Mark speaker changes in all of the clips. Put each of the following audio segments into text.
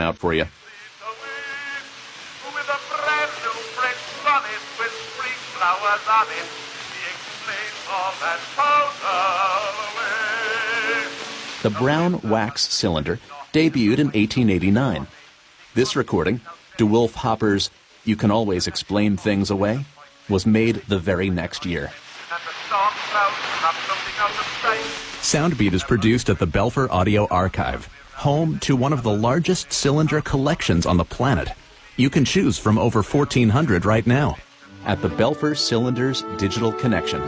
Speaker 1: looking out for you. The brown wax cylinder debuted in 1889. This recording, DeWolf Hopper's You Can Always Explain Things Away, was made the very next year. Soundbeat is produced at the Belfer Audio Archive, home to one of the largest cylinder collections on the planet. You can choose from over 1,400 right now at the Belfer Cylinders Digital Connection.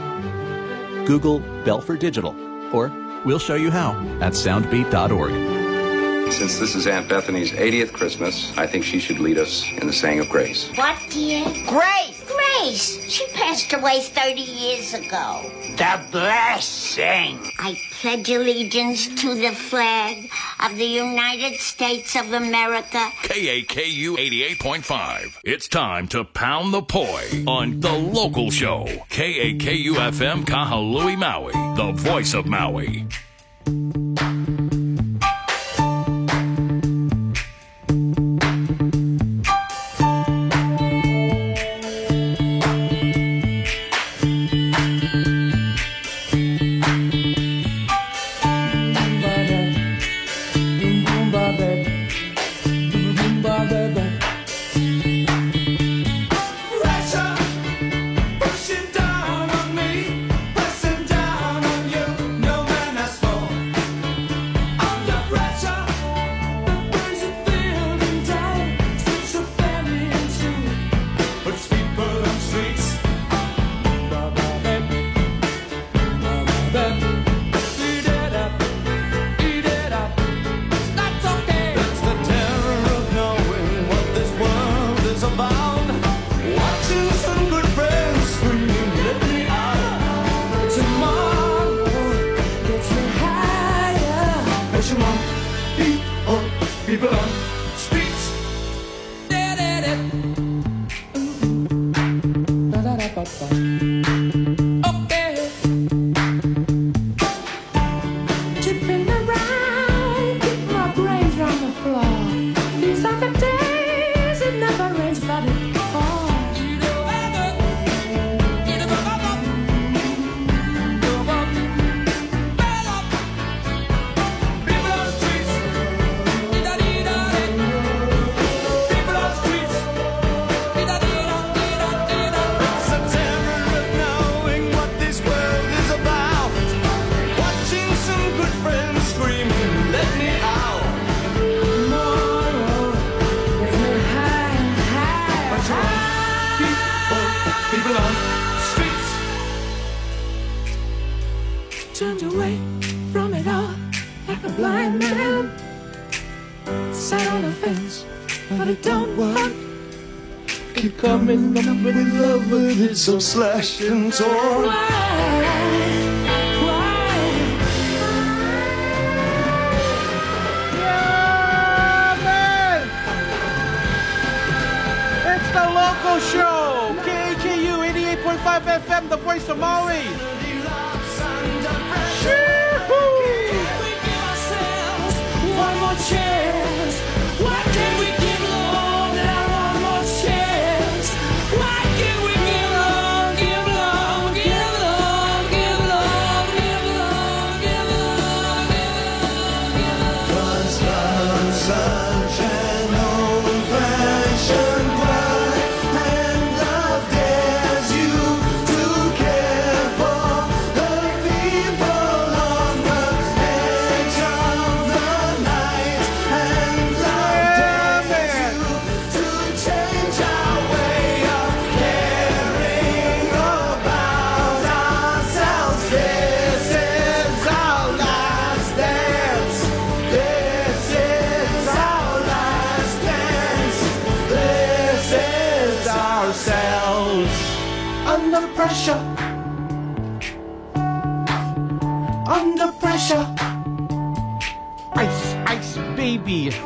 Speaker 1: Google Belfer Digital, or we'll show you how at soundbeat.org.
Speaker 2: Since this is Aunt Bethany's 80th Christmas, I think she should lead us in the saying of grace.
Speaker 3: What, dear?
Speaker 4: Grace,
Speaker 3: Grace. She passed away 30 years ago.
Speaker 4: the blessing.
Speaker 3: I pledge allegiance to the flag of the United States of America
Speaker 5: KAKU 88.5. It's time to pound the poi on the local show. KAKU FM Kahului Maui, the voice of Maui.
Speaker 6: Love, but it's so slashed and torn.
Speaker 7: It's the local show. KAKU 88.5 FM, the voice of Maui.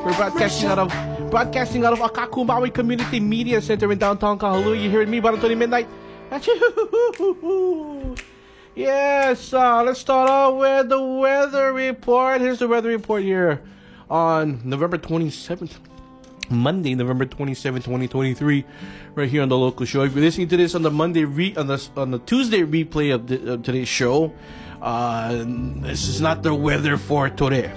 Speaker 7: We're broadcasting out of broadcasting out of Akaku Maui Community Media Center in downtown Kahului. You hearing me about 20 midnight? Yes, uh, let's start off with the weather report. Here's the weather report here on November 27th,
Speaker 6: Monday, November 27, 2023, right here on the local show. If you're listening to this on the Monday re- on the on the Tuesday replay of, the, of today's show, uh, this is not the weather for today.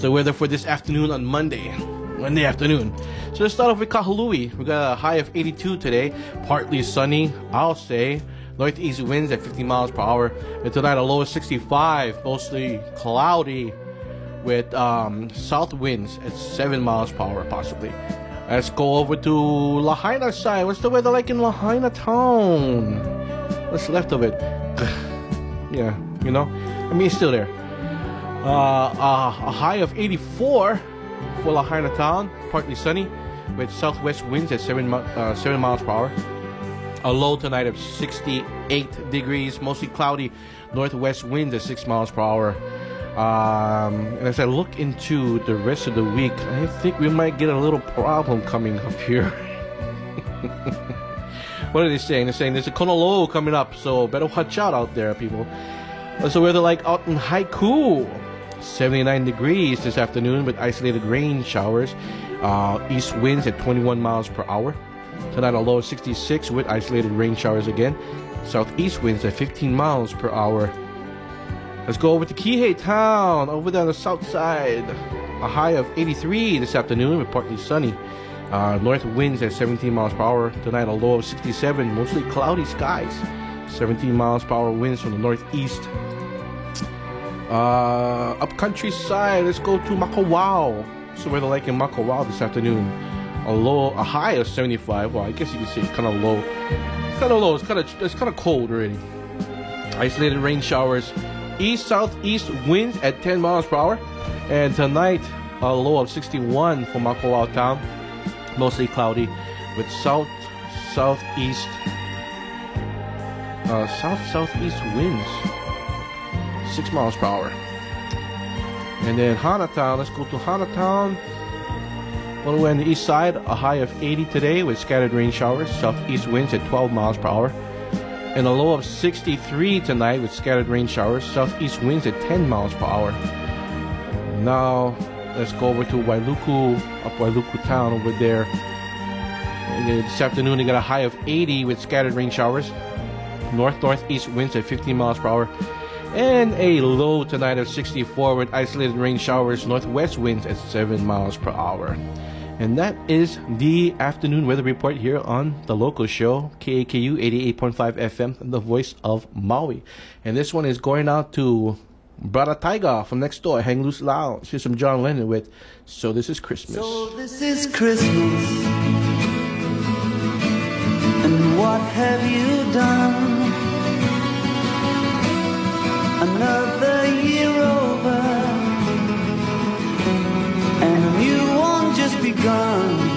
Speaker 6: The weather for this afternoon on Monday, Monday afternoon. So let's start off with Kahului. We got a high of 82 today, partly sunny. I'll say northeast winds at 50 miles per hour, and tonight a low of 65, mostly cloudy with um, south winds at 7 miles per hour, possibly. Let's go over to Lahaina side. What's the weather like in Lahaina town? What's left of it? yeah, you know? I mean, it's still there. Uh, uh, a high of 84 for Lahaina town, partly sunny, with southwest winds at 7, uh, 7 miles per hour. A low tonight of 68 degrees, mostly cloudy, northwest winds at 6 miles per hour. Um, and as I look into the rest of the week, I think we might get a little problem coming up here. what are they saying? They're saying there's a Kona low coming up, so better watch out out there, people. What's the weather like out in Haiku? 79 degrees this afternoon with isolated rain showers. Uh, east winds at 21 miles per hour. Tonight a low of 66 with isolated rain showers again. Southeast winds at 15 miles per hour. Let's go over to Kihei Town, over there on the south side. A high of 83 this afternoon with partly sunny. Uh, north winds at 17 miles per hour. Tonight a low of 67, mostly cloudy skies. 17 miles per hour winds from the northeast. Uh, up countryside, let's go to Makawao. So weather like in Makawao this afternoon. A low, a high of 75. Well, I guess you can say it's kind of low. It's kind of low. It's kind of it's kind of cold already. Isolated rain showers. East southeast winds at 10 miles per hour. And tonight, a low of 61 for Makawao town. Mostly cloudy with south southeast uh, south southeast winds. 6 miles per hour. And then Hanatown, let's go to Hanatown. All the way on the east side, a high of 80 today with scattered rain showers, southeast winds at 12 miles per hour. And a low of 63 tonight with scattered rain showers, southeast winds at 10 miles per hour. Now, let's go over to Wailuku, up Wailuku town over there. This afternoon, they got a high of 80 with scattered rain showers, north northeast winds at 15 miles per hour. And a low tonight of 64 with isolated rain showers, northwest winds at 7 miles per hour. And that is the afternoon weather report here on the local show, KAKU 88.5 FM, the voice of Maui. And this one is going out to Brother Tiger from next door, Hang Loose Lounge. Here's some John Lennon with So This Is Christmas.
Speaker 7: So this is Christmas. And what have you done? Another year over. And a new one just begun.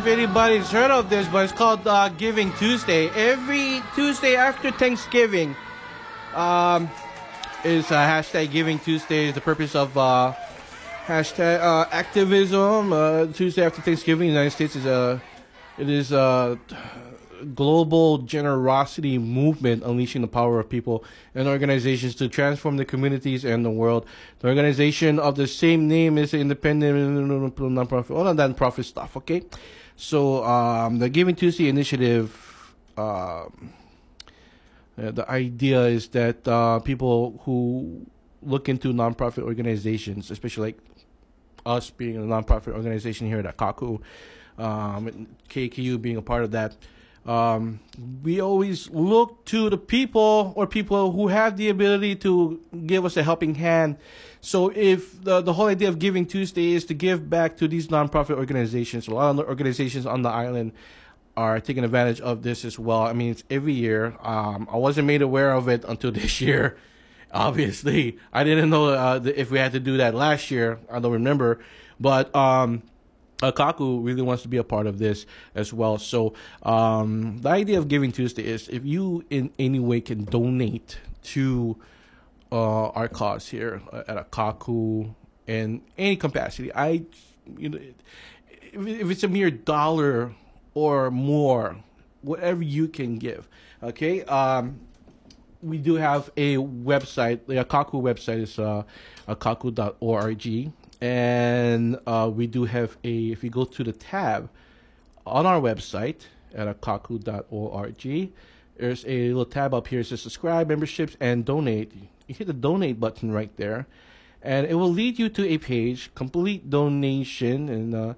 Speaker 6: If anybody's heard of this, but it's called uh, Giving Tuesday. Every Tuesday after Thanksgiving um, is uh, hashtag Giving Tuesday. The purpose of uh, hashtag uh, activism. Uh, Tuesday after Thanksgiving, in the United States is a it is a global generosity movement unleashing the power of people and organizations to transform the communities and the world. The organization of the same name is an independent nonprofit, all of that profit stuff. Okay, so um, the Giving Tuesday initiative. Uh, the idea is that uh, people who look into nonprofit organizations, especially like us being a nonprofit organization here at Kaku, um, KAKU being a part of that, um, we always look to the people or people who have the ability to give us a helping hand. So if the the whole idea of Giving Tuesday is to give back to these nonprofit organizations, a lot of organizations on the island are taking advantage of this as well. I mean, it's every year. Um, I wasn't made aware of it until this year. Obviously, I didn't know uh, if we had to do that last year. I don't remember, but um, Akaku really wants to be a part of this as well. So um, the idea of Giving Tuesday is if you in any way can donate to uh, our cause here at Akaku in any capacity, I you know if, if it's a mere dollar or more, whatever you can give. Okay. Um, we do have a website. The Akaku website is uh, akaku.org. And uh, we do have a, if you go to the tab on our website at akaku.org, there's a little tab up here. It says subscribe, memberships, and donate. You hit the donate button right there. And it will lead you to a page, complete donation. And uh,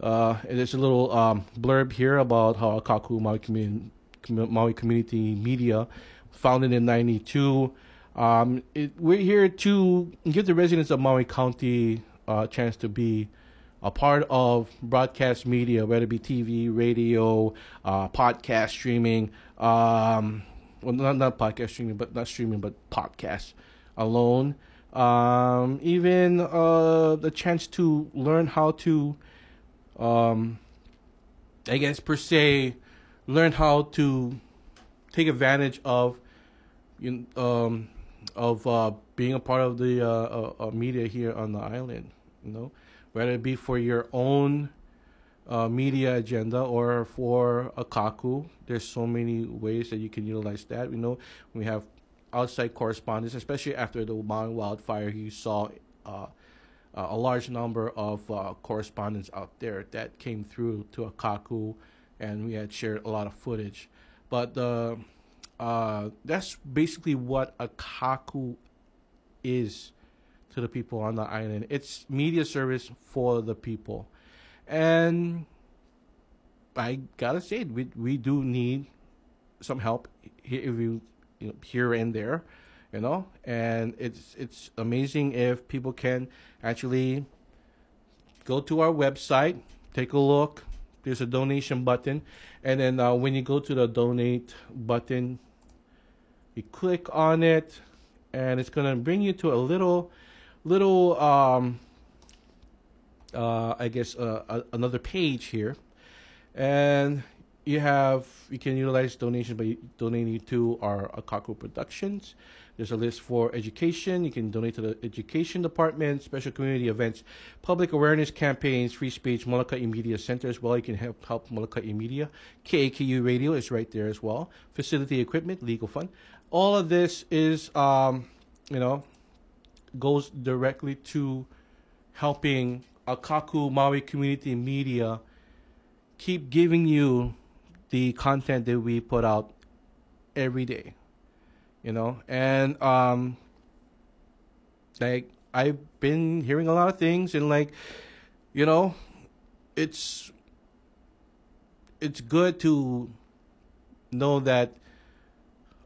Speaker 6: uh, there's a little um, blurb here about how Akaku Maui Community, Maui Community Media, founded in '92. Um, it, we're here to give the residents of Maui County a chance to be a part of broadcast media, whether it be TV, radio, uh, podcast streaming. Um, well, not not podcast streaming, but not streaming, but podcast alone. Um, even uh, the chance to learn how to um, I guess per se, learn how to take advantage of, you um, of uh, being a part of the uh, uh, media here on the island. You know, whether it be for your own uh, media agenda or for Akaku. There's so many ways that you can utilize that. We know we have outside correspondence, especially after the Maui wildfire. You saw uh, uh, a large number of uh, correspondents out there that came through to a Akaku, and we had shared a lot of footage. But uh, uh, that's basically what a Akaku is to the people on the island. It's media service for the people, and I gotta say, we we do need some help here, if you, you know, here and there you know? And it's it's amazing if people can actually go to our website take a look. There's a donation button. And then uh, when you go to the donate button you click on it and it's to bring you to a little little um uh i guess uh, another page here and you have you can utilize donation by donating to our Akaku Productions. There's a list for education. You can donate to the education department, special community events, public awareness campaigns, free speech, Molokai Media Center as well. You can help help Molokai Media. KAKU Radio is right there as well. Facility equipment, legal fund. All of this is um, you know goes directly to helping Akaku Maui Community Media keep giving you the content that we put out every day you know? And um like i've been hearing a lot of things and like you know it's it's good to know that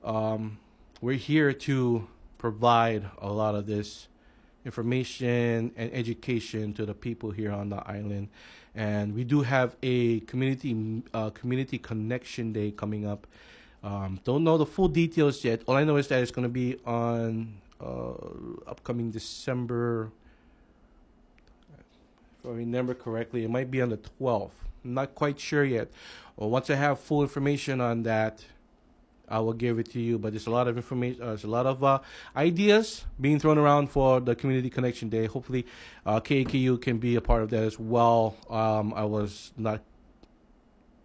Speaker 6: um we're here to provide a lot of this information and education to the people here on the island and we do have a community uh, community connection day coming up. Um, don't know the full details yet. All I know is that it's going to be on uh, upcoming December. If I remember correctly, it might be on the twelfth. I'm not quite sure yet. Well, once I have full information on that, I will give it to you. But there's a lot of information. Uh, there's a lot of uh, ideas being thrown around for the Community Connection Day. Hopefully, uh, KAKU can be a part of that as well. Um, I was not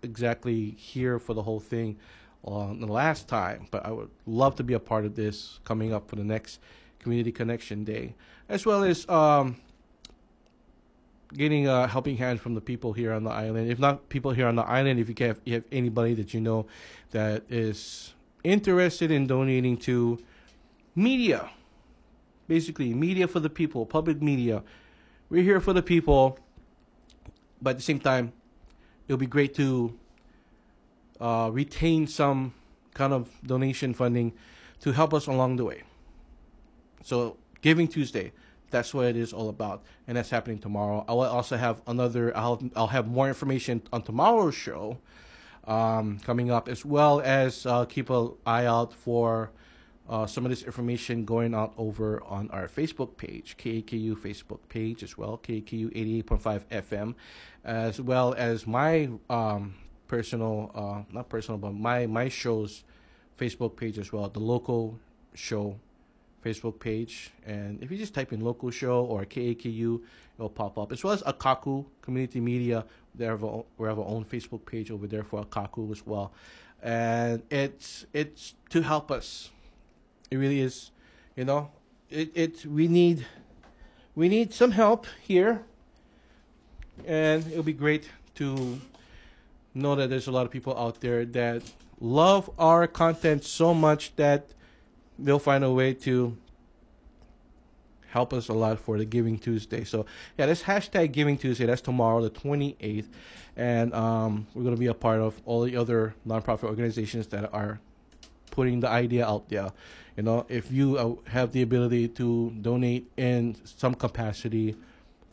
Speaker 6: exactly here for the whole thing on the last time, but I would love to be a part of this coming up for the next Community Connection Day, as well as um, getting a helping hand from the people here on the island. If not people here on the island, if you have, you have anybody that you know that is interested in donating to media, basically media for the people, public media. We're here for the people, but at the same time, it'll be great to uh, retain some kind of donation funding to help us along the way. So, Giving Tuesday, that's what it is all about, and that's happening tomorrow. I will also have another. I'll I'll have more information on tomorrow's show um, coming up, as well as uh, keep an eye out for. Uh, some of this information going out over on our Facebook page, KAKU Facebook page as well, KAKU 88.5 FM, as well as my um, personal, uh, not personal, but my my show's Facebook page as well, the local show Facebook page. And if you just type in local show or KAKU, it'll pop up. As well as Akaku Community Media, they have a, we have our own Facebook page over there for Akaku as well. And it's it's to help us. It really is, you know. It it we need we need some help here. And it'll be great to know that there's a lot of people out there that love our content so much that they'll find a way to help us a lot for the Giving Tuesday. So yeah, this hashtag Giving Tuesday. That's tomorrow, the 28th, and um, we're gonna be a part of all the other nonprofit organizations that are putting the idea out there. You know, if you uh, have the ability to donate in some capacity,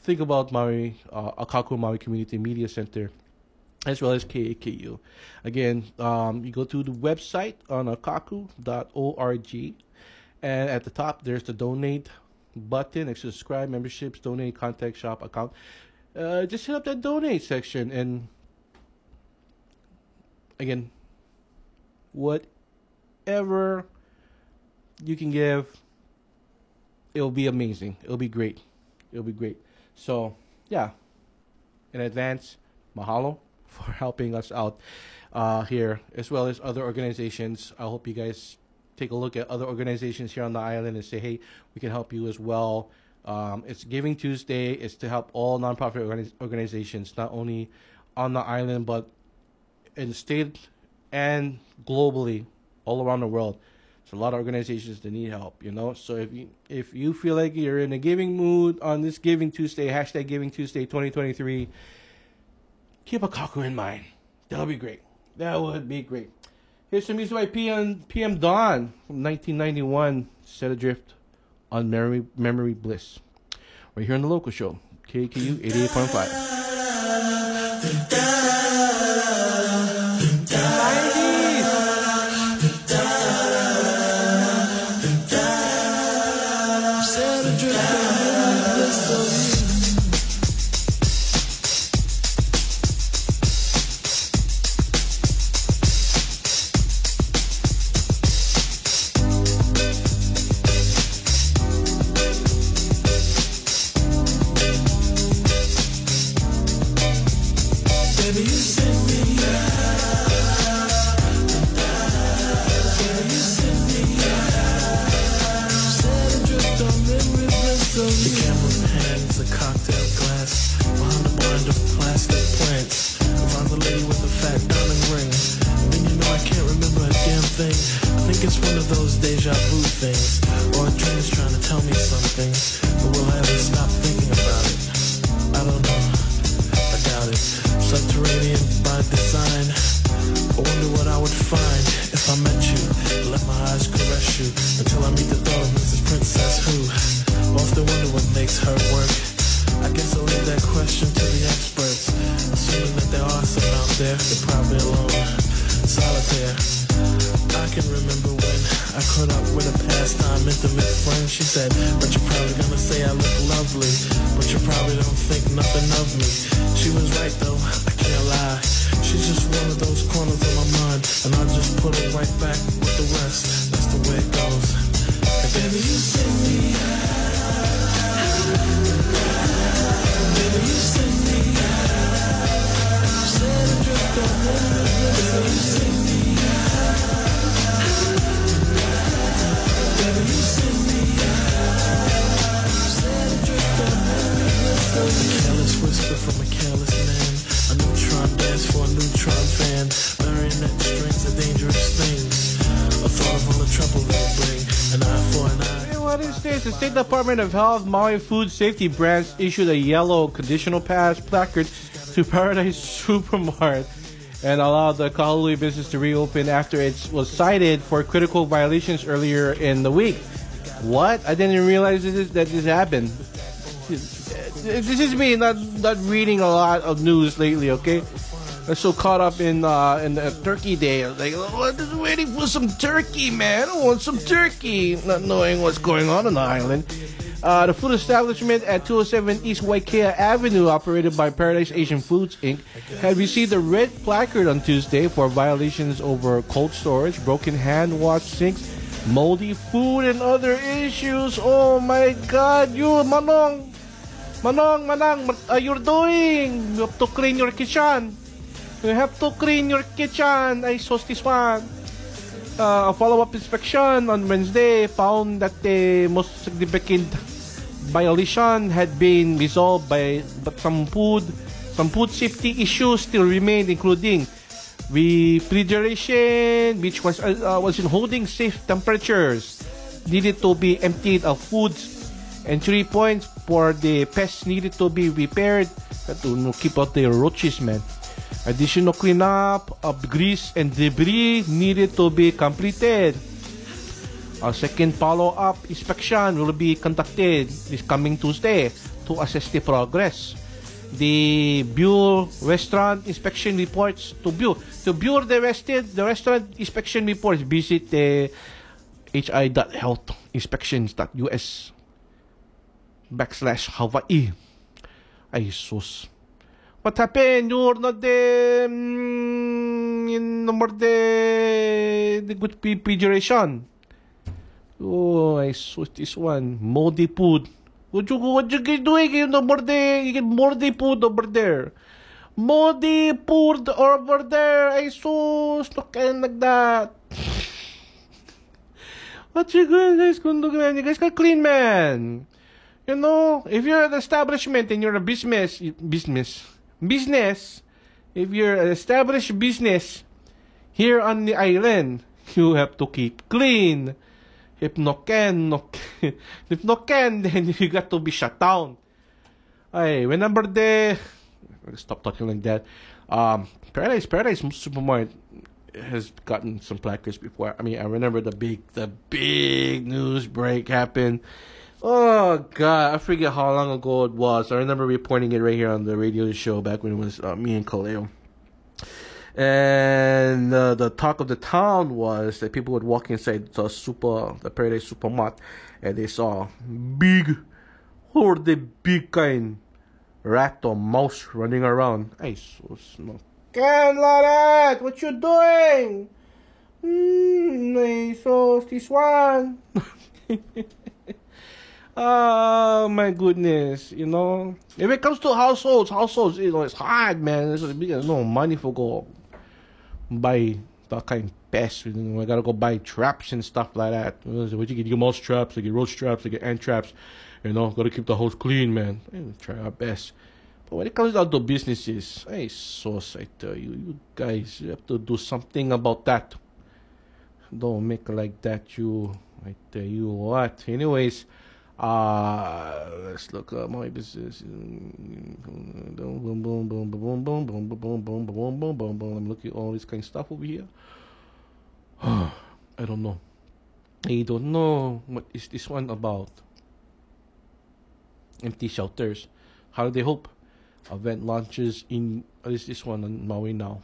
Speaker 6: think about Maui, uh, Akaku Maui Community Media Center as well as KAKU. Again, um, you go to the website on akaku.org, and at the top there's the donate button, to subscribe, memberships, donate, contact, shop, account. Uh, just hit up that donate section, and again, whatever you can give, it'll be amazing. It'll be great. It'll be great. So, yeah, in advance, mahalo for helping us out uh, here, as well as other organizations. I hope you guys take a look at other organizations here on the island and say, hey, we can help you as well. Um, it's Giving Tuesday. It's to help all nonprofit organi- organizations, not only on the island, but in the state and globally, all around the world. There's a lot of organizations that need help, you know. So if you if you feel like you're in a giving mood on this Giving Tuesday, hashtag Giving Tuesday 2023, keep Akaku in mind. That'll be great. That would be great. Here's some music by PM, PM Dawn from 1991, Set Adrift on Memory, Memory Bliss. Right here on the local show, KAKU 88.5.
Speaker 8: Subterranean by design.
Speaker 6: Health Maui Food Safety Branch issued a yellow conditional pass placard to Paradise Supermart and allowed the Kahului business to reopen after it was cited for critical violations earlier in the week. What? I didn't realize this is, that this happened. This is me not not reading a lot of news lately. Okay, I'm so caught up in uh, in the Turkey Day. Like, oh, I'm just waiting for some turkey, man. I want some turkey, not knowing what's going on on the island. Uh, the food establishment at 207 East Wakea Avenue, operated by Paradise Asian Foods Inc., had received a red placard on Tuesday for violations over cold storage, broken hand wash sinks, moldy food, and other issues. Oh my God, you Manong, Manong, Manang, what are you doing? You have to clean your kitchen. You have to clean your kitchen. I saw this one. Uh, a follow-up inspection on Wednesday found that the most significant violation had been resolved by but some food some food safety issues still remained including refrigeration which was uh, uh, was in holding safe temperatures needed to be emptied of foods and three points for the pests needed to be repaired. To keep out the roaches man Additional cleanup of grease and debris needed to be completed. A second follow-up inspection will be conducted this coming Tuesday to assess the progress. The Bureau Restaurant Inspection Reports to view to view the rested the restaurant inspection reports visit the hi.healthinspections.us backslash Hawaii. Ay sus. What happened? You're not the mm, in number the the good refrigeration. Oh, I saw this one. Moldy food. What you what you get doing? Number the you get moldy food over there. Moldy food over there. I saw look like that. What you guys gonna do, man? You guys got clean, man. You know, if you're an establishment and you're a business, business, business, if you're an established business here on the island, you have to keep clean. If no can, no can. if no can, then you got to be shut down. Hey, remember the stop talking like that. Um, Paradise Paradise Supermarket has gotten some placards before. I mean, I remember the big the big news break happened. Oh God, I forget how long ago it was. I remember reporting it right here on the radio show back when it was uh, me and Kaleo. And uh, the talk of the town was that people would walk inside the super, the Paradise Supermart, and they saw big, or the big kind, rat or mouse running around. I so small. Can Laurette, what you doing? I saw this one. Oh my goodness, you know. If it comes to households, households, you know, it's hard, man. There's no money for go buy that kind of pest. You know, I gotta go buy traps and stuff like that. What you get? You get mouse traps, you get roach traps, you get ant traps. You know, gotta keep the house clean, man. Eh, Try our best. But when it comes down to businesses, hey, sauce, I tell you, you guys you have to do something about that. Don't make like that, you. I tell you what. Anyways. Uh, let's look up my business. Boom, boom, boom, boom, boom, boom, boom, boom, boom, boom, boom, boom, boom, boom. I'm looking at all this kind of stuff over here. I don't know. I don't know what is this one about. Empty shelters. Holiday Hope. Event launches in. What is this one on Maui now?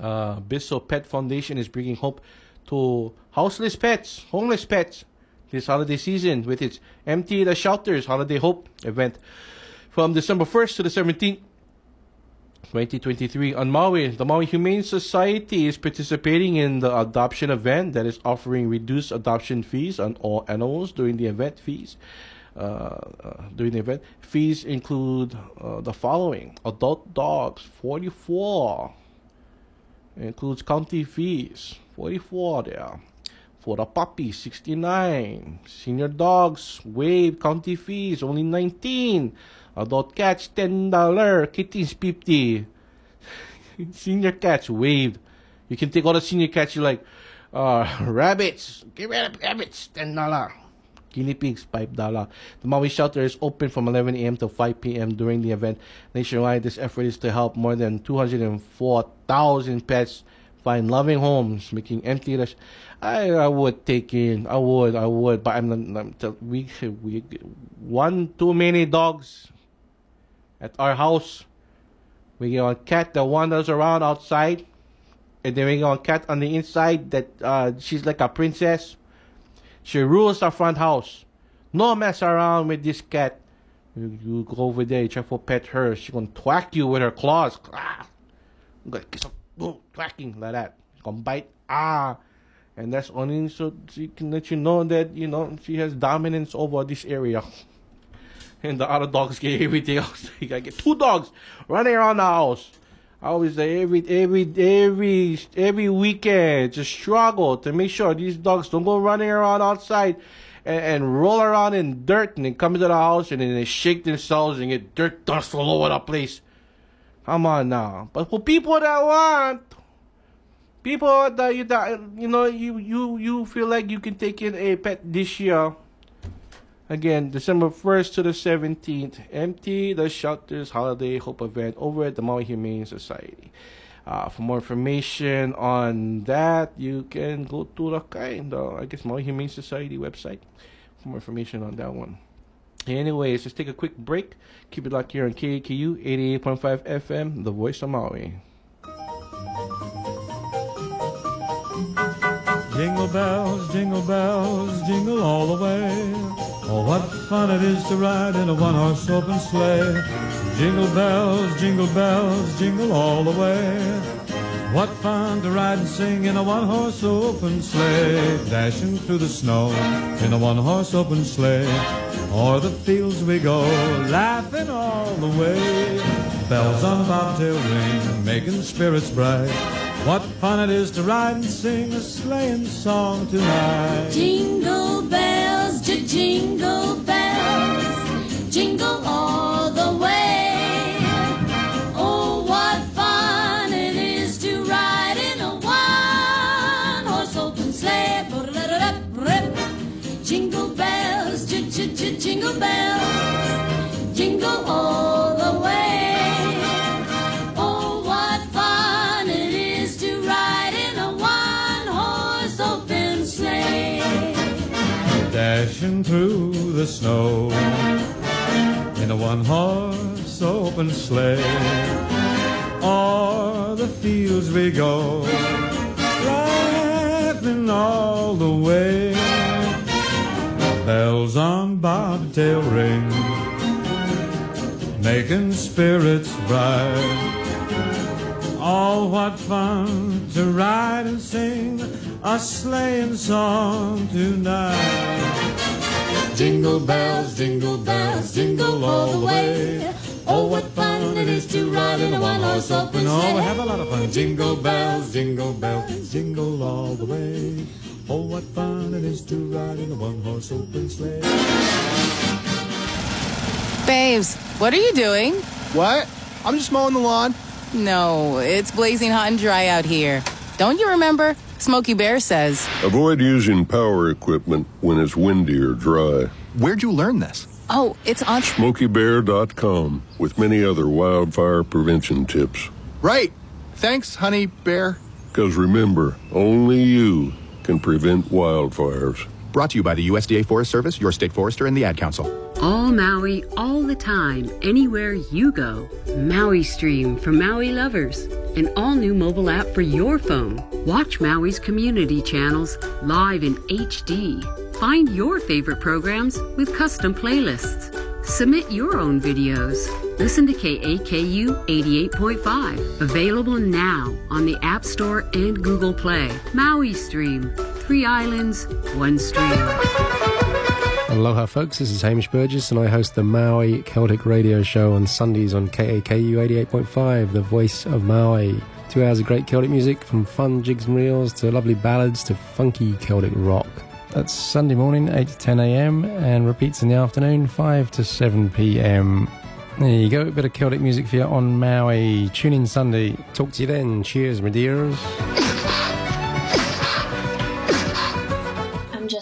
Speaker 6: Uh, Bissell Pet Foundation is bringing hope to houseless pets, homeless pets this holiday season with its Empty the Shelters Holiday Hope event from December 1st to the 17th. 2023 on Maui. The Maui Humane Society is participating in the adoption event that is offering reduced adoption fees on all animals during the event fees. Uh, uh, during the event, fees include uh, the following: adult dogs, forty-four. includes county fees, forty-four there. For the puppy sixty-nine. Senior dogs, waive county fees, only nineteen. Adult cats, ten dollar. Kittens, fifty. senior cats waived. You can take all the senior cats. You like, uh, rabbits. Get rid of rabbits, ten dollar. Guinea pigs, five dollar. The Maui shelter is open from 11 a.m. to 5 p.m. during the event. Nationwide, this effort is to help more than 204,000 pets find loving homes, making empty. Res- I I would take in. I would. I would. But I'm. not- I'm we we one too many dogs at our house. We got a cat that wanders around outside, and then we got a cat on the inside that uh, she's like a princess. She rules our front house. No mess around with this cat. You, you go over there, you try to pet her. She gonna thwack you with her claws. Ah, You gonna kiss her, boom, thwacking like that. Bite. Ah, and that's only so she can let you know that you know she has dominance over this area. And the other dogs get everything else. You gotta get two dogs running around the house. I always say every every every every weekend just struggle to make sure these dogs don't go running around outside and, and roll around in dirt and then come into the house and then they shake themselves and get dirt dust all over the place. Come on now. But for people that want people that you that you know you you you feel like you can take in a pet this year. Again, December 1st to the 17th, empty the shelters holiday hope event over at the Maui Humane Society. Uh, for more information on that, you can go to the kind, uh, I guess, Maui Humane Society website for more information on that one. Anyways, let's take a quick break. Keep it locked here on KAKU 88.5 FM, the voice of Maui.
Speaker 9: Jingle bells, jingle bells, jingle all the way. Oh, what fun it is to ride in a one-horse open sleigh. Jingle bells, jingle bells, jingle all the way. What fun to ride and sing in a one-horse open sleigh. Dashing through the snow in a one-horse open sleigh. O'er the fields we go, laughing all the way. Bells on bobtail ring, making spirits bright. What fun it is to ride and sing a sleighing song tonight.
Speaker 3: Jingle bells, jingle bells,
Speaker 9: Through the snow in a one-horse open sleigh. O'er the fields we go, laughing all the way. Bells on bobtail ring, making spirits bright. Oh, what fun to ride and sing a sleighing song tonight. Jingle bells, jingle bells, jingle all the way. Oh, what fun it is to ride in a one-horse open sleigh. Oh, we have a lot of fun. Jingle bells, jingle bells, jingle all the way. Oh, what fun it is to ride in a one-horse open sleigh.
Speaker 10: Babes, what are you doing?
Speaker 11: What? I'm just mowing the lawn.
Speaker 10: No, it's blazing hot and dry out here. Don't you remember? Smokey Bear says.
Speaker 12: Avoid using power equipment when it's windy or dry.
Speaker 11: Where'd you learn this?
Speaker 10: Oh, it's on.
Speaker 12: SmokeyBear.com with many other wildfire prevention tips.
Speaker 11: Right. Thanks, honey bear.
Speaker 12: Because remember, only you can prevent wildfires.
Speaker 13: Brought to you by the USDA Forest Service, your state forester, and the Ad Council.
Speaker 14: All Maui, all the time, anywhere you go. Maui Stream for Maui lovers. An all new mobile app for your phone. Watch Maui's community channels live in HD. Find your favorite programs with custom playlists. Submit your own videos. Listen to KAKU 88.5. Available now on the App Store and Google Play. Maui Stream. Three islands, one stream.
Speaker 15: Aloha, folks. This is Hamish Burgess, and I host the Maui Celtic Radio Show on Sundays on KAKU 88.5, the voice of Maui. Two hours of great Celtic music, from fun jigs and reels to lovely ballads to funky Celtic rock. That's Sunday morning, 8 to 10 a.m., and repeats in the afternoon, 5 to 7 p.m. There you go, a bit of Celtic music for you on Maui. Tune in Sunday. Talk to you then. Cheers, my dears.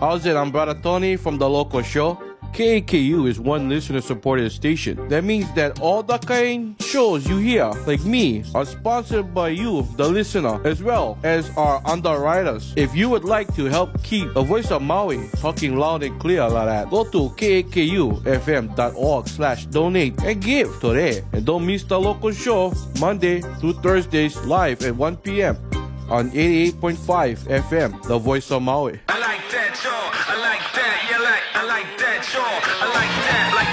Speaker 6: How's it? I'm Brother Tony from the local show. KAKU is one listener supported station. That means that all the kind shows you hear, like me, are sponsored by you, the listener, as well as our underwriters. If you would like to help keep the voice of Maui talking loud and clear like that, go to kakufm.org slash donate and give today. And don't miss the local show Monday through Thursdays live at 1 p.m. on 88.5 FM, the voice of Maui.
Speaker 16: I like that, yo. I like that. Yeah, like, I like that, yo. I like that, like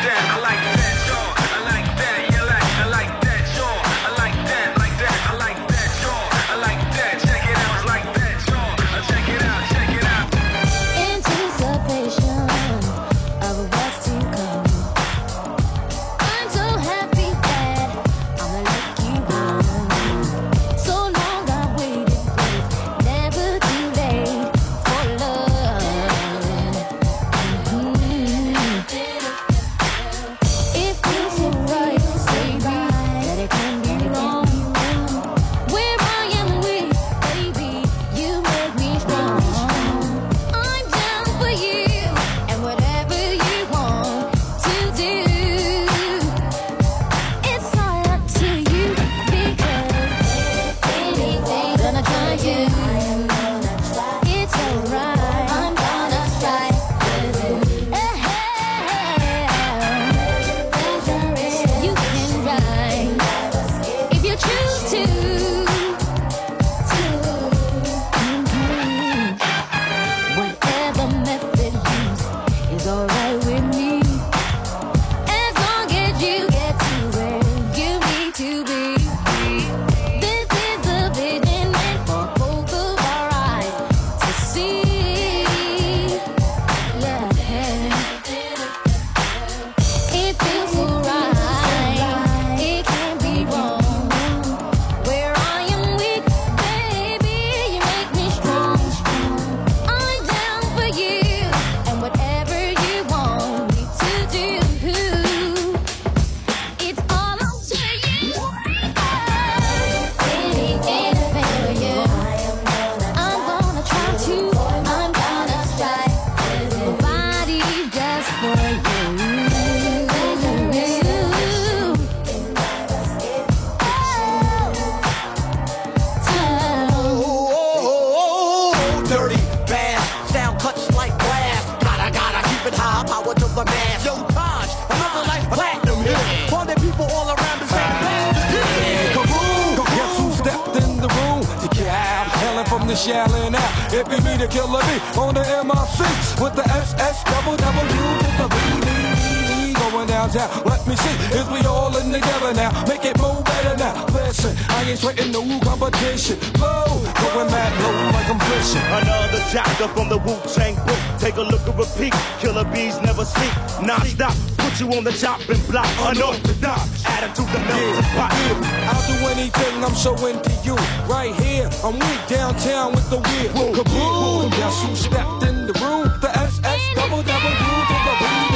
Speaker 3: anything, I'm
Speaker 17: so into you. Right here, I'm weak downtown with the wheel. Kaboom! Guess who stepped in the room? The SS double double to the BD.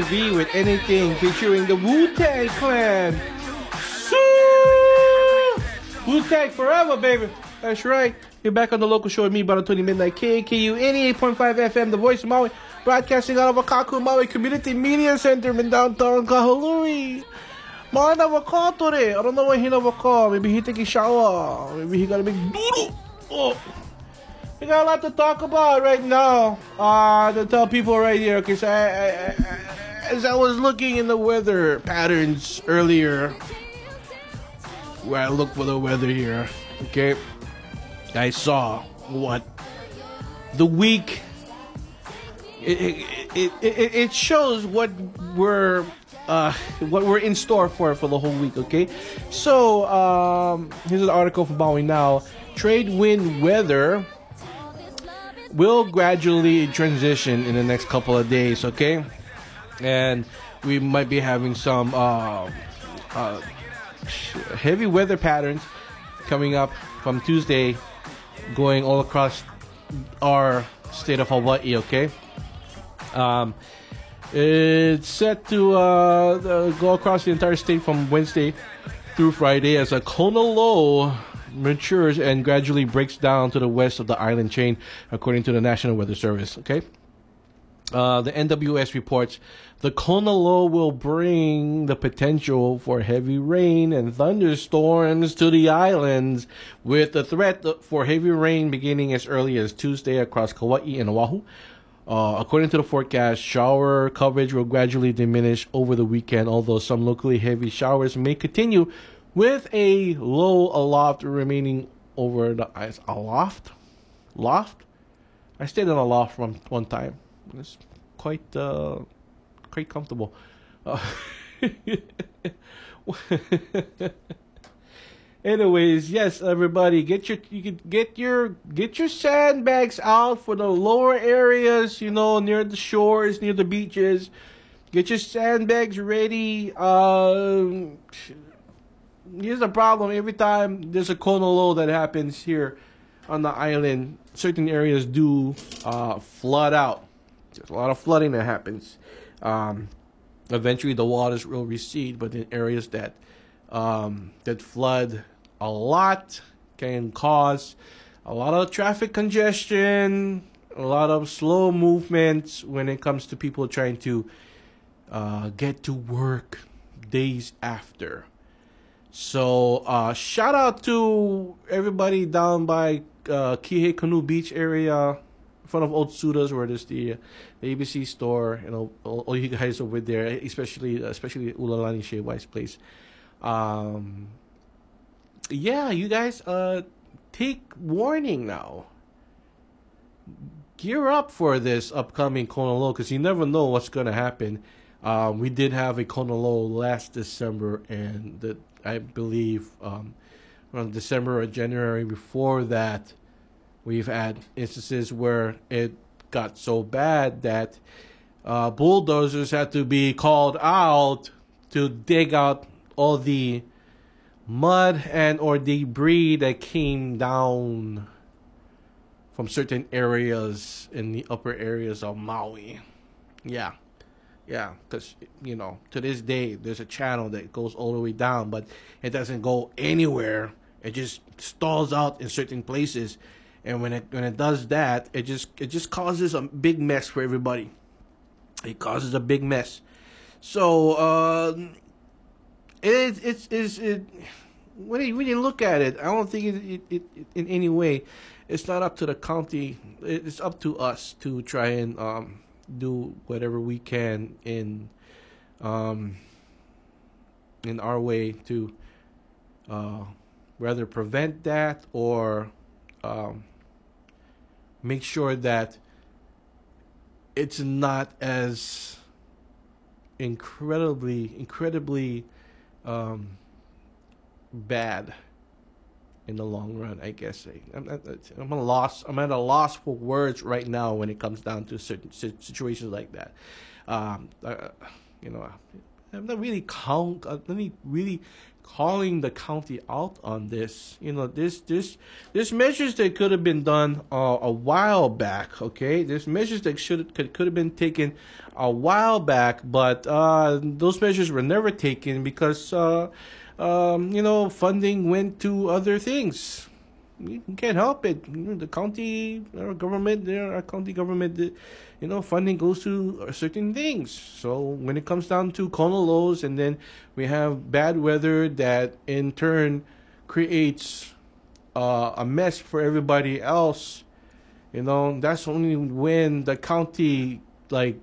Speaker 6: SWV with Anything featuring the Wu Tang Clan. Wu Tang forever, baby. That's right. You're back on the local show with me, about 20 Midnight KAKU 88.5 FM, the voice of Maui, broadcasting out of Akaku Maui Community Media Center in downtown Kahului. Mana wakato re. I don't know why he never call. Maybe he taking shower. Maybe he got a big doodle. Oh. We got a lot to talk about right now. Uh, to tell people right here, because I, I, I, as I was looking in the weather patterns earlier, where I look for the weather here, okay, I saw what the week. It it, it, it, shows what we're uh, what we're in store for for the whole week. Okay, so um, here's an article from Maui Now. Trade wind weather will gradually transition in the next couple of days. Okay, and we might be having some uh, uh, heavy weather patterns coming up from Tuesday, going all across our state of Hawaii. Okay. Um, it's set to uh, uh, go across the entire state from Wednesday through Friday as a Kona low matures and gradually breaks down to the west of the island chain, according to the National Weather Service. Okay. Uh, the NWS reports the Kona low will bring the potential for heavy rain and thunderstorms to the islands, with the threat for heavy rain beginning as early as Tuesday across Kauai and Oahu. Uh, according to the forecast, shower coverage will gradually diminish over the weekend, although some locally heavy showers may continue, with a low aloft remaining over the ice. Aloft? Loft? I stayed in a loft one, one time. It's quite uh, quite comfortable. Uh, Anyways, yes, everybody, get your you can get your get your sandbags out for the lower areas, you know, near the shores, near the beaches. Get your sandbags ready. Um, here's the problem: every time there's a Kona low that happens here on the island, certain areas do uh, flood out. There's a lot of flooding that happens. Um, eventually, the waters will recede, but in areas that um, that flood a lot can cause a lot of traffic congestion, a lot of slow movements when it comes to people trying to uh, get to work days after. So, uh, shout out to everybody down by uh, Kihei Canoe Beach area, front of Otsuda's, where there's the, the ABC store. You know, all, all you guys over there, especially especially Ulalani Shea Weiss place. Um, yeah, you guys, uh, take warning now. Gear up for this upcoming Kona Low because you never know what's to happen. Um, we did have a Kona Low last December, and the, I believe um, around December or January before that, we've had instances where it got so bad that uh, bulldozers had to be called out to dig out all the mud and or debris that came down from certain areas in the upper areas of Maui. Yeah. Yeah, because, you know, to this day, there's a channel that goes all the way down, but it doesn't go anywhere. It just stalls out in certain places. And when it when it does that, it just it just causes a big mess for everybody. It causes a big mess. So, uh, it, it's it's it when you, when you look at it, I don't think it, it, it, in any way it's not up to the county. It's up to us to try and um, do whatever we can in um, in our way to uh, rather prevent that or um, make sure that it's not as incredibly incredibly um, bad in the long run. I guess I'm at, I'm a loss. I'm at a loss for words right now when it comes down to certain situations like that. Um, uh, you know, I'm not really count. Uh, let me really calling the county out on this. You know, this this there's measures that could have been done uh, a while back. Okay, there's measures that should could could have been taken a while back, but uh, those measures were never taken because uh, um, you know funding went to other things. You can't help it. The county, our government, there, county government, you know, funding goes to certain things. So when it comes down to Kona lows, and then we have bad weather that in turn creates uh, a mess for everybody else. You know, that's only when the county like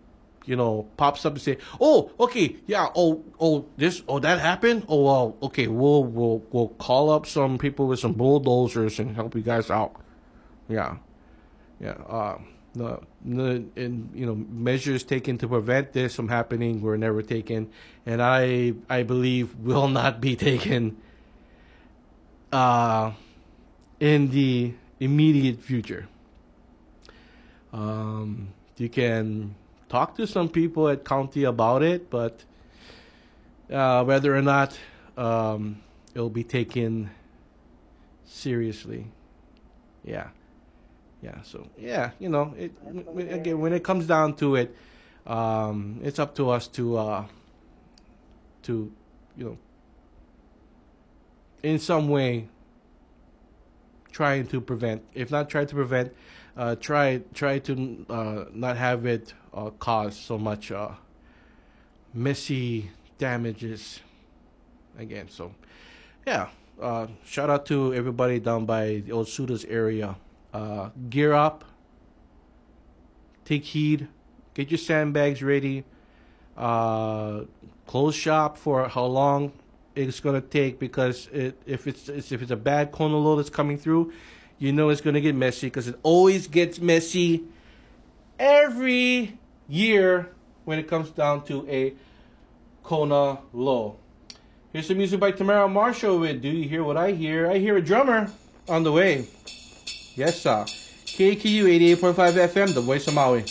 Speaker 6: you know, pops up and say, "Oh, okay, yeah, oh, oh, this, oh, that happened. Oh, well, okay, we'll we'll we'll call up some people with some bulldozers and help you guys out." Yeah, yeah. Uh, the the and you know measures taken to prevent this from happening were never taken, and I I believe will not be taken. Uh, in the immediate future. Um, you can talk to some people at county about it, but uh, whether or not um, it'll be taken seriously, yeah, yeah. So yeah, you know, it w- again when it comes down to it, um, it's up to us to uh, to you know in some way trying to prevent if not try to prevent uh, try try to uh, not have it uh, cause so much uh, messy damages. Again so yeah uh, shout out to everybody down by the Otsuda's area. Uh, gear up take heed get your sandbags ready uh, close shop for how long it's gonna take because it, if it's if it's a bad Kona low that's coming through, you know it's gonna get messy because it always gets messy every year when it comes down to a Kona low. Here's some music by Tamara Marshall with Do You Hear What I Hear? I hear a drummer on the way. Yes, sir. KAKU 88.5 FM, the voice of Maui.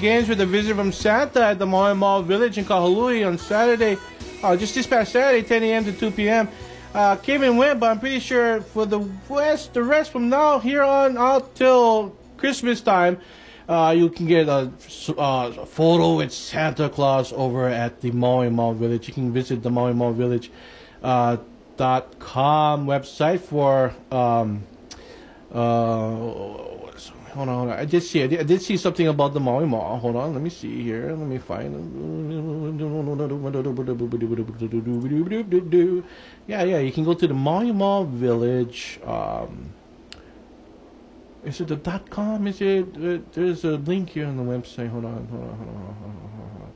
Speaker 6: Begins with a visit from Santa at the Maui Mall Village in Kahului on Saturday, uh, just this past Saturday, 10 a.m. to 2 p.m. Uh, came and went, but I'm pretty sure for the rest, the rest from now here on out till Christmas time, uh, you can get a, uh, a photo with Santa Claus over at the Maui Mall Village. You can visit the Maui Mall Village uh, com website for um, hold on, hold on. I did see I did, I did see something about the Maui Mall. Hold on, let me see here. Let me find. Yeah, yeah. You can go to the Maui Mall Village. Um, is it the dot com? Is it? Uh, there's a link here on the website. Hold on, hold on, hold on, hold on, hold on.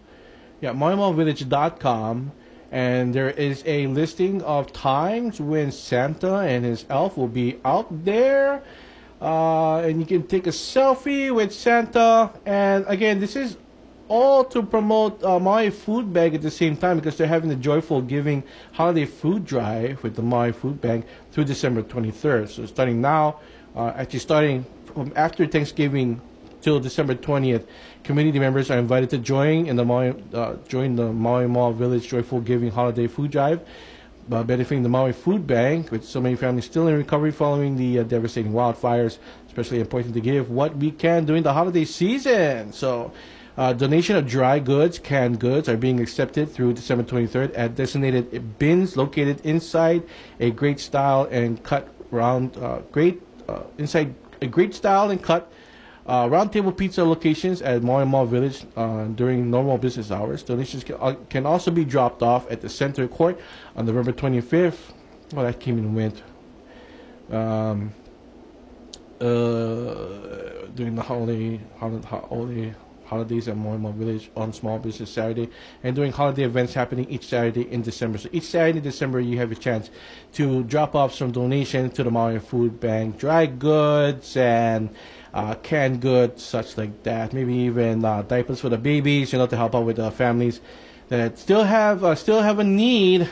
Speaker 6: Yeah, MauiMallVillage.com, and there is a listing of times when Santa and his elf will be out there. Uh, and you can take a selfie with Santa. And again, this is all to promote uh, Maui Food Bank at the same time because they're having the Joyful Giving Holiday Food Drive with the Maui Food Bank through December 23rd. So starting now, uh, actually starting from after Thanksgiving till December 20th, community members are invited to join in the Maui, uh, join the Maui Mall Village Joyful Giving Holiday Food Drive, uh, benefiting the Maui Food Bank, with so many families still in recovery following the uh, devastating wildfires. Especially important to give what we can during the holiday season. So. Uh, donation of dry goods, canned goods are being accepted through December 23rd at designated bins located inside a great style and cut round, uh, great uh, inside a great style and cut uh, round table pizza locations at Maui Mall Village uh, during normal business hours. Donations can, uh, can also be dropped off at the center court on November 25th. Well, that came and went. Um, uh, during the holiday, holiday, holiday holidays at Maui Mall Village on Small Business Saturday, and during holiday events happening each Saturday in December. So each Saturday in December, you have a chance to drop off some donation to the Maui Food Bank, dry goods and uh, canned goods, such like that. Maybe even uh, diapers for the babies, you know, to help out with the families that still have uh, still have a need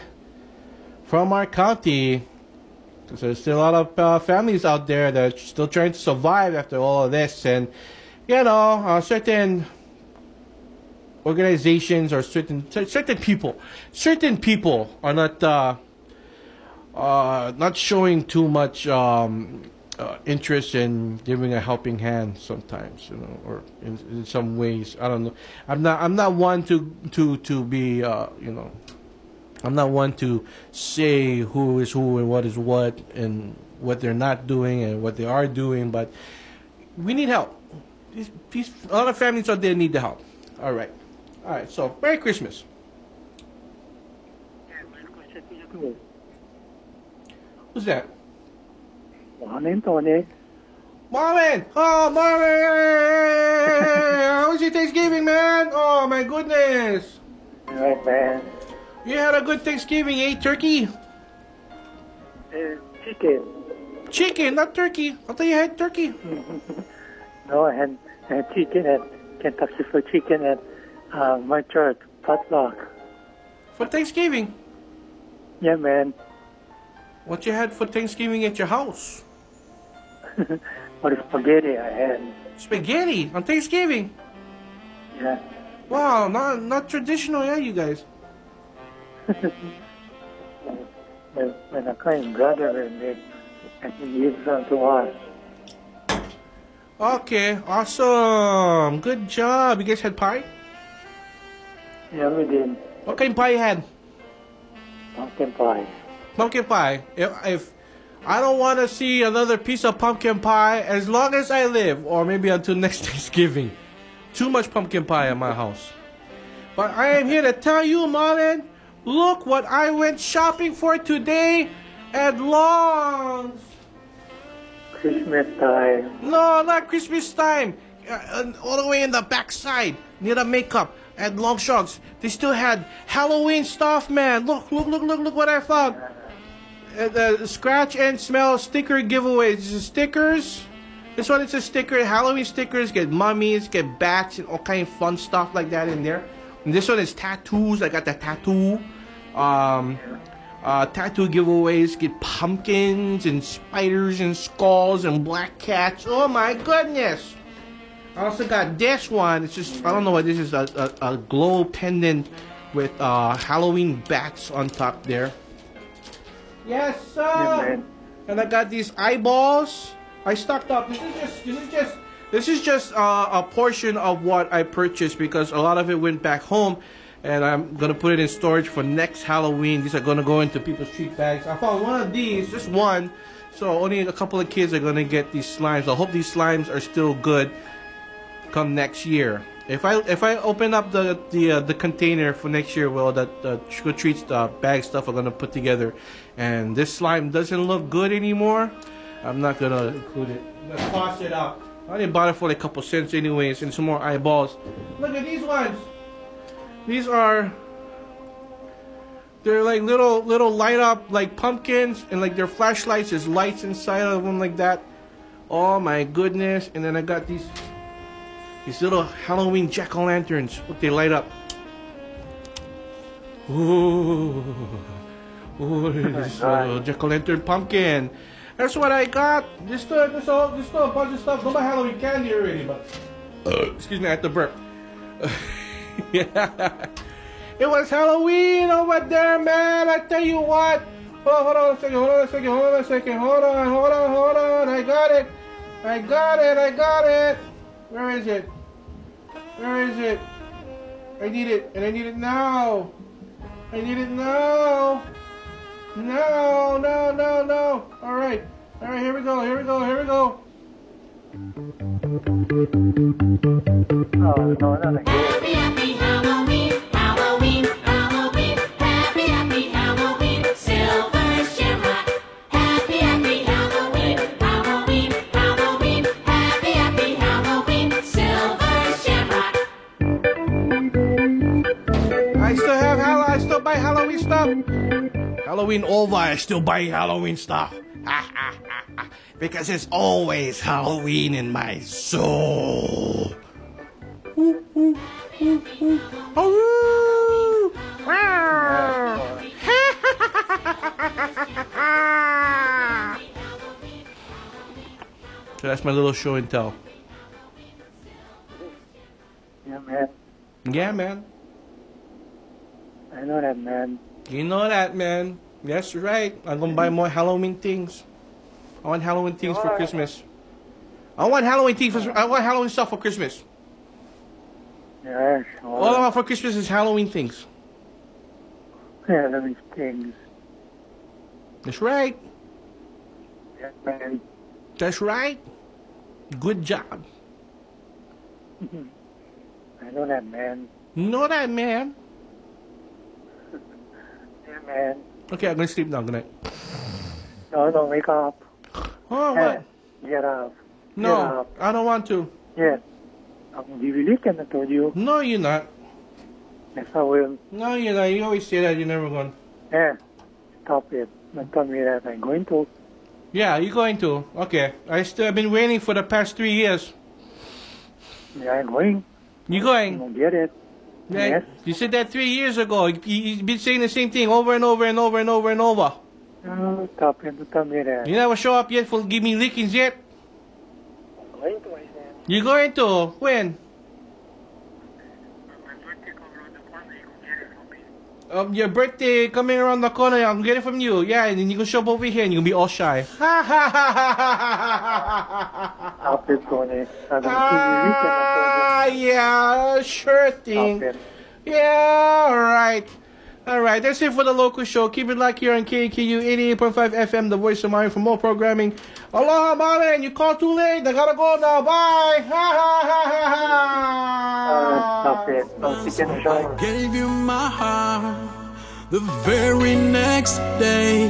Speaker 6: from our county. 'Cause there's still a lot of uh, families out there that are still trying to survive after all of this, and you know, uh, certain organizations or certain certain people, certain people are not uh, uh, not showing too much um, uh, interest in giving a helping hand sometimes, you know, or in, in some ways. I don't know. I'm not. I'm not one to to to be, uh, you know. I'm not one to say who is who and what is what and what they're not doing and what they are doing, but we need help. These, these, a lot of families out there need the help. All right. All right. So, Merry Christmas. Who's that?
Speaker 18: Morning, Tony.
Speaker 6: Marvin! Oh, Marvin! How was your Thanksgiving, man? Oh, my goodness.
Speaker 18: Right, man.
Speaker 6: You had a good Thanksgiving, eh? Turkey?
Speaker 18: Uh, chicken.
Speaker 6: Chicken, not turkey. I thought you had turkey.
Speaker 18: No, I had, I had chicken at Kentucky Fried Chicken at uh, my church, potluck.
Speaker 6: For Thanksgiving?
Speaker 18: Yeah, man.
Speaker 6: What you had for Thanksgiving at your house?
Speaker 18: What spaghetti I had.
Speaker 6: Spaghetti on Thanksgiving.
Speaker 18: Yeah.
Speaker 6: Wow, not not traditional, yeah, you guys.
Speaker 18: When, I came brother and he gives them to us.
Speaker 6: Okay, awesome. Good job. You guys had pie?
Speaker 18: Yeah, we did.
Speaker 6: What kind of pie you had?
Speaker 18: Pumpkin pie.
Speaker 6: Pumpkin pie. If, if I don't want to see another piece of pumpkin pie as long as I live, or maybe until next Thanksgiving. Too much pumpkin pie at my house. But I am here to tell you, Marvin, look what I went shopping for today at Long's.
Speaker 18: Christmas time.
Speaker 6: No, not Christmas time. Uh, all the way in the backside, near the makeup at Longs Drugs. They still had Halloween stuff, man. Look, look, look, look, look what I found. Uh, the scratch and smell sticker giveaways. This is stickers. This one is a sticker. Halloween stickers get mummies, get bats, and all kind of fun stuff like that in there. And this one is tattoos. I got the tattoo. Um, uh, tattoo giveaways get pumpkins and spiders and skulls and black cats. Oh my goodness! I also got this one. It's just I don't know what this is. A, a, a glow pendant with uh, Halloween bats on top there. Yes, sir. and I got these eyeballs. I stocked up. This is just. This is just. This is just uh, a portion of what I purchased because a lot of it went back home, and I'm gonna put it in storage for next Halloween. These are gonna go into people's treat bags. I found one of these, just one. So only a couple of kids are gonna get these slimes. I hope these slimes are still good come next year. If I if I open up the the uh, the container for next year, well, that the trick or treats the bag stuff I'm gonna put together, and this slime doesn't look good anymore, I'm not gonna include it. Gonna toss it out. I only bought it for like a couple cents anyways, and some more eyeballs. Look at these ones. These are they're like little little light up like pumpkins, and like their flashlights. There's lights inside of them like that. Oh my goodness! And then I got these these little Halloween jack o' lanterns. Look, they light up. Ooh, ooh, this uh, jack o' lantern pumpkin. That's what I got. There's still, there's, all, still a bunch of stuff. Don't buy Halloween candy already, but excuse me, I had to burp. yeah. It was Halloween over there, man. I tell you what. Oh, hold on a second. Hold on a second. Hold on a second. Hold on. Hold on. Hold on. I got it. I got it. I got it. Where is it? Where is it? I need it, and I need it now. I need it now. No, no, no, no. All right. All right, here we go. Here we go. Here we go.
Speaker 18: Oh, no, not
Speaker 3: Happy, happy Halloween, Halloween, Halloween. Happy, happy Halloween, Silver Shamrock. Happy, happy Halloween, Halloween, Halloween. Happy, happy Halloween, Silver Shamrock.
Speaker 6: I still have Hall- I still buy Halloween stuff. Halloween over, I still buy Halloween stuff. because it's always Halloween in my soul. Ooh, ooh, ooh, ooh. Aroo! so that's my little show and tell.
Speaker 18: Yeah, man.
Speaker 6: Yeah, man.
Speaker 18: I know that, man.
Speaker 6: You know that, man. That's right. I'm gonna buy more Halloween things. I want Halloween things for Christmas. I want Halloween things. For, I want Halloween stuff for Christmas.
Speaker 18: Yes.
Speaker 6: All I want for Christmas is Halloween things.
Speaker 18: Me things.
Speaker 6: That's right.
Speaker 18: Yeah, man.
Speaker 6: That's right. Good job.
Speaker 18: I know that, man.
Speaker 6: Know that, man.
Speaker 18: Man.
Speaker 6: Okay, I'm gonna sleep now. Good night.
Speaker 18: No, don't wake up.
Speaker 6: Oh,
Speaker 18: Yeah,
Speaker 6: what?
Speaker 18: Get up. Get
Speaker 6: No,
Speaker 18: up.
Speaker 6: I don't want to.
Speaker 18: Yeah. I'm you I told you.
Speaker 6: No, you're not.
Speaker 18: Yes, I will.
Speaker 6: No, you're not. You always say that. You're never going.
Speaker 18: Yeah. Stop it. Don't tell me that I'm going to.
Speaker 6: Yeah, you're going to. Okay. I still have been waiting for the past three years.
Speaker 18: Yeah, I'm going.
Speaker 6: You
Speaker 18: I'm
Speaker 6: going?
Speaker 18: gonna get it. Yes.
Speaker 6: You said that three years ago. You, you've been saying the same thing over and over and over and over and over.
Speaker 18: No, stop it. Don't tell me that.
Speaker 6: You never show up yet for give me lickings yet.
Speaker 18: I'm going to, I said.
Speaker 6: You going to? When? Um, your birthday coming around the corner. I'm gonna get it from you. Yeah, and then you can show up over here and you'll be all shy. Ha ha ha ha ha ha ha
Speaker 18: Stop it, Tony. I'm gonna give you weekend,
Speaker 6: Ah, yeah, sure thing. Yeah, all right. All right, that's it for the local show. Keep it locked here on KAKU 88.5 FM, the voice of Maui for more programming. Aloha, Marlon. You called too late. I gotta go now. Bye. Ha
Speaker 18: show.
Speaker 7: gave you my heart. The very next day,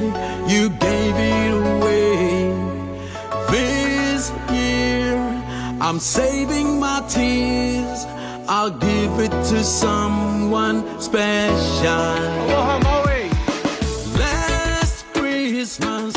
Speaker 7: you gave it away. This year, I'm saving my tears. I'll give it to someone special.
Speaker 6: Aloha, Maui.
Speaker 7: Last Christmas,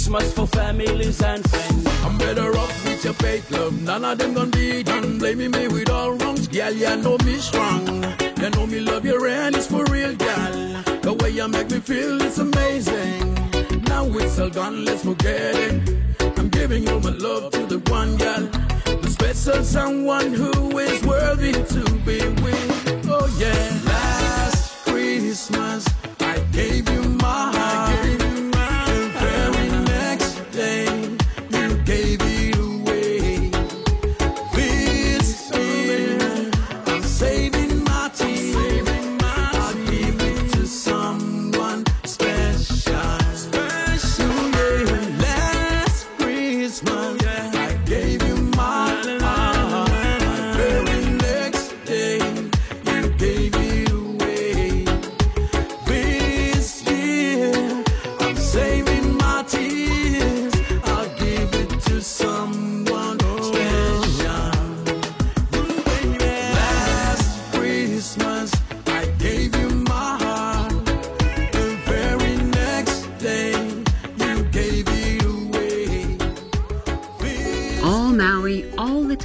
Speaker 8: Christmas
Speaker 19: for families and friends.
Speaker 8: I'm better off with your fake love. None of them gonna be done. Blaming me with all wrongs. Girl, you know me strong. You know me love your and it's for real, girl. The way you make me feel, it's amazing. Now it's all gone, let's forget it. I'm giving you my love to the one, girl. The special someone who is worthy to be with. Oh, yeah. Last Christmas, I gave you my heart.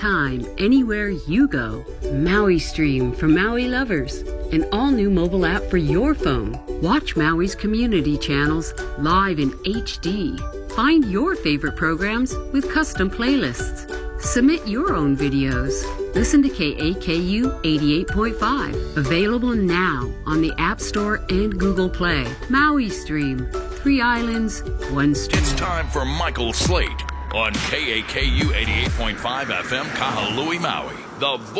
Speaker 14: All the time, anywhere you go. Maui Stream for Maui lovers. An all new mobile app for your phone. Watch Maui's community channels live in HD. Find your favorite programs with custom playlists. Submit your own videos. Listen to KAKU 88.5. Available now on the App Store and Google Play. Maui Stream. Three islands, one stream.
Speaker 5: It's time for Michael Slate on KAKU 88.5 FM Kahului, Maui. The voice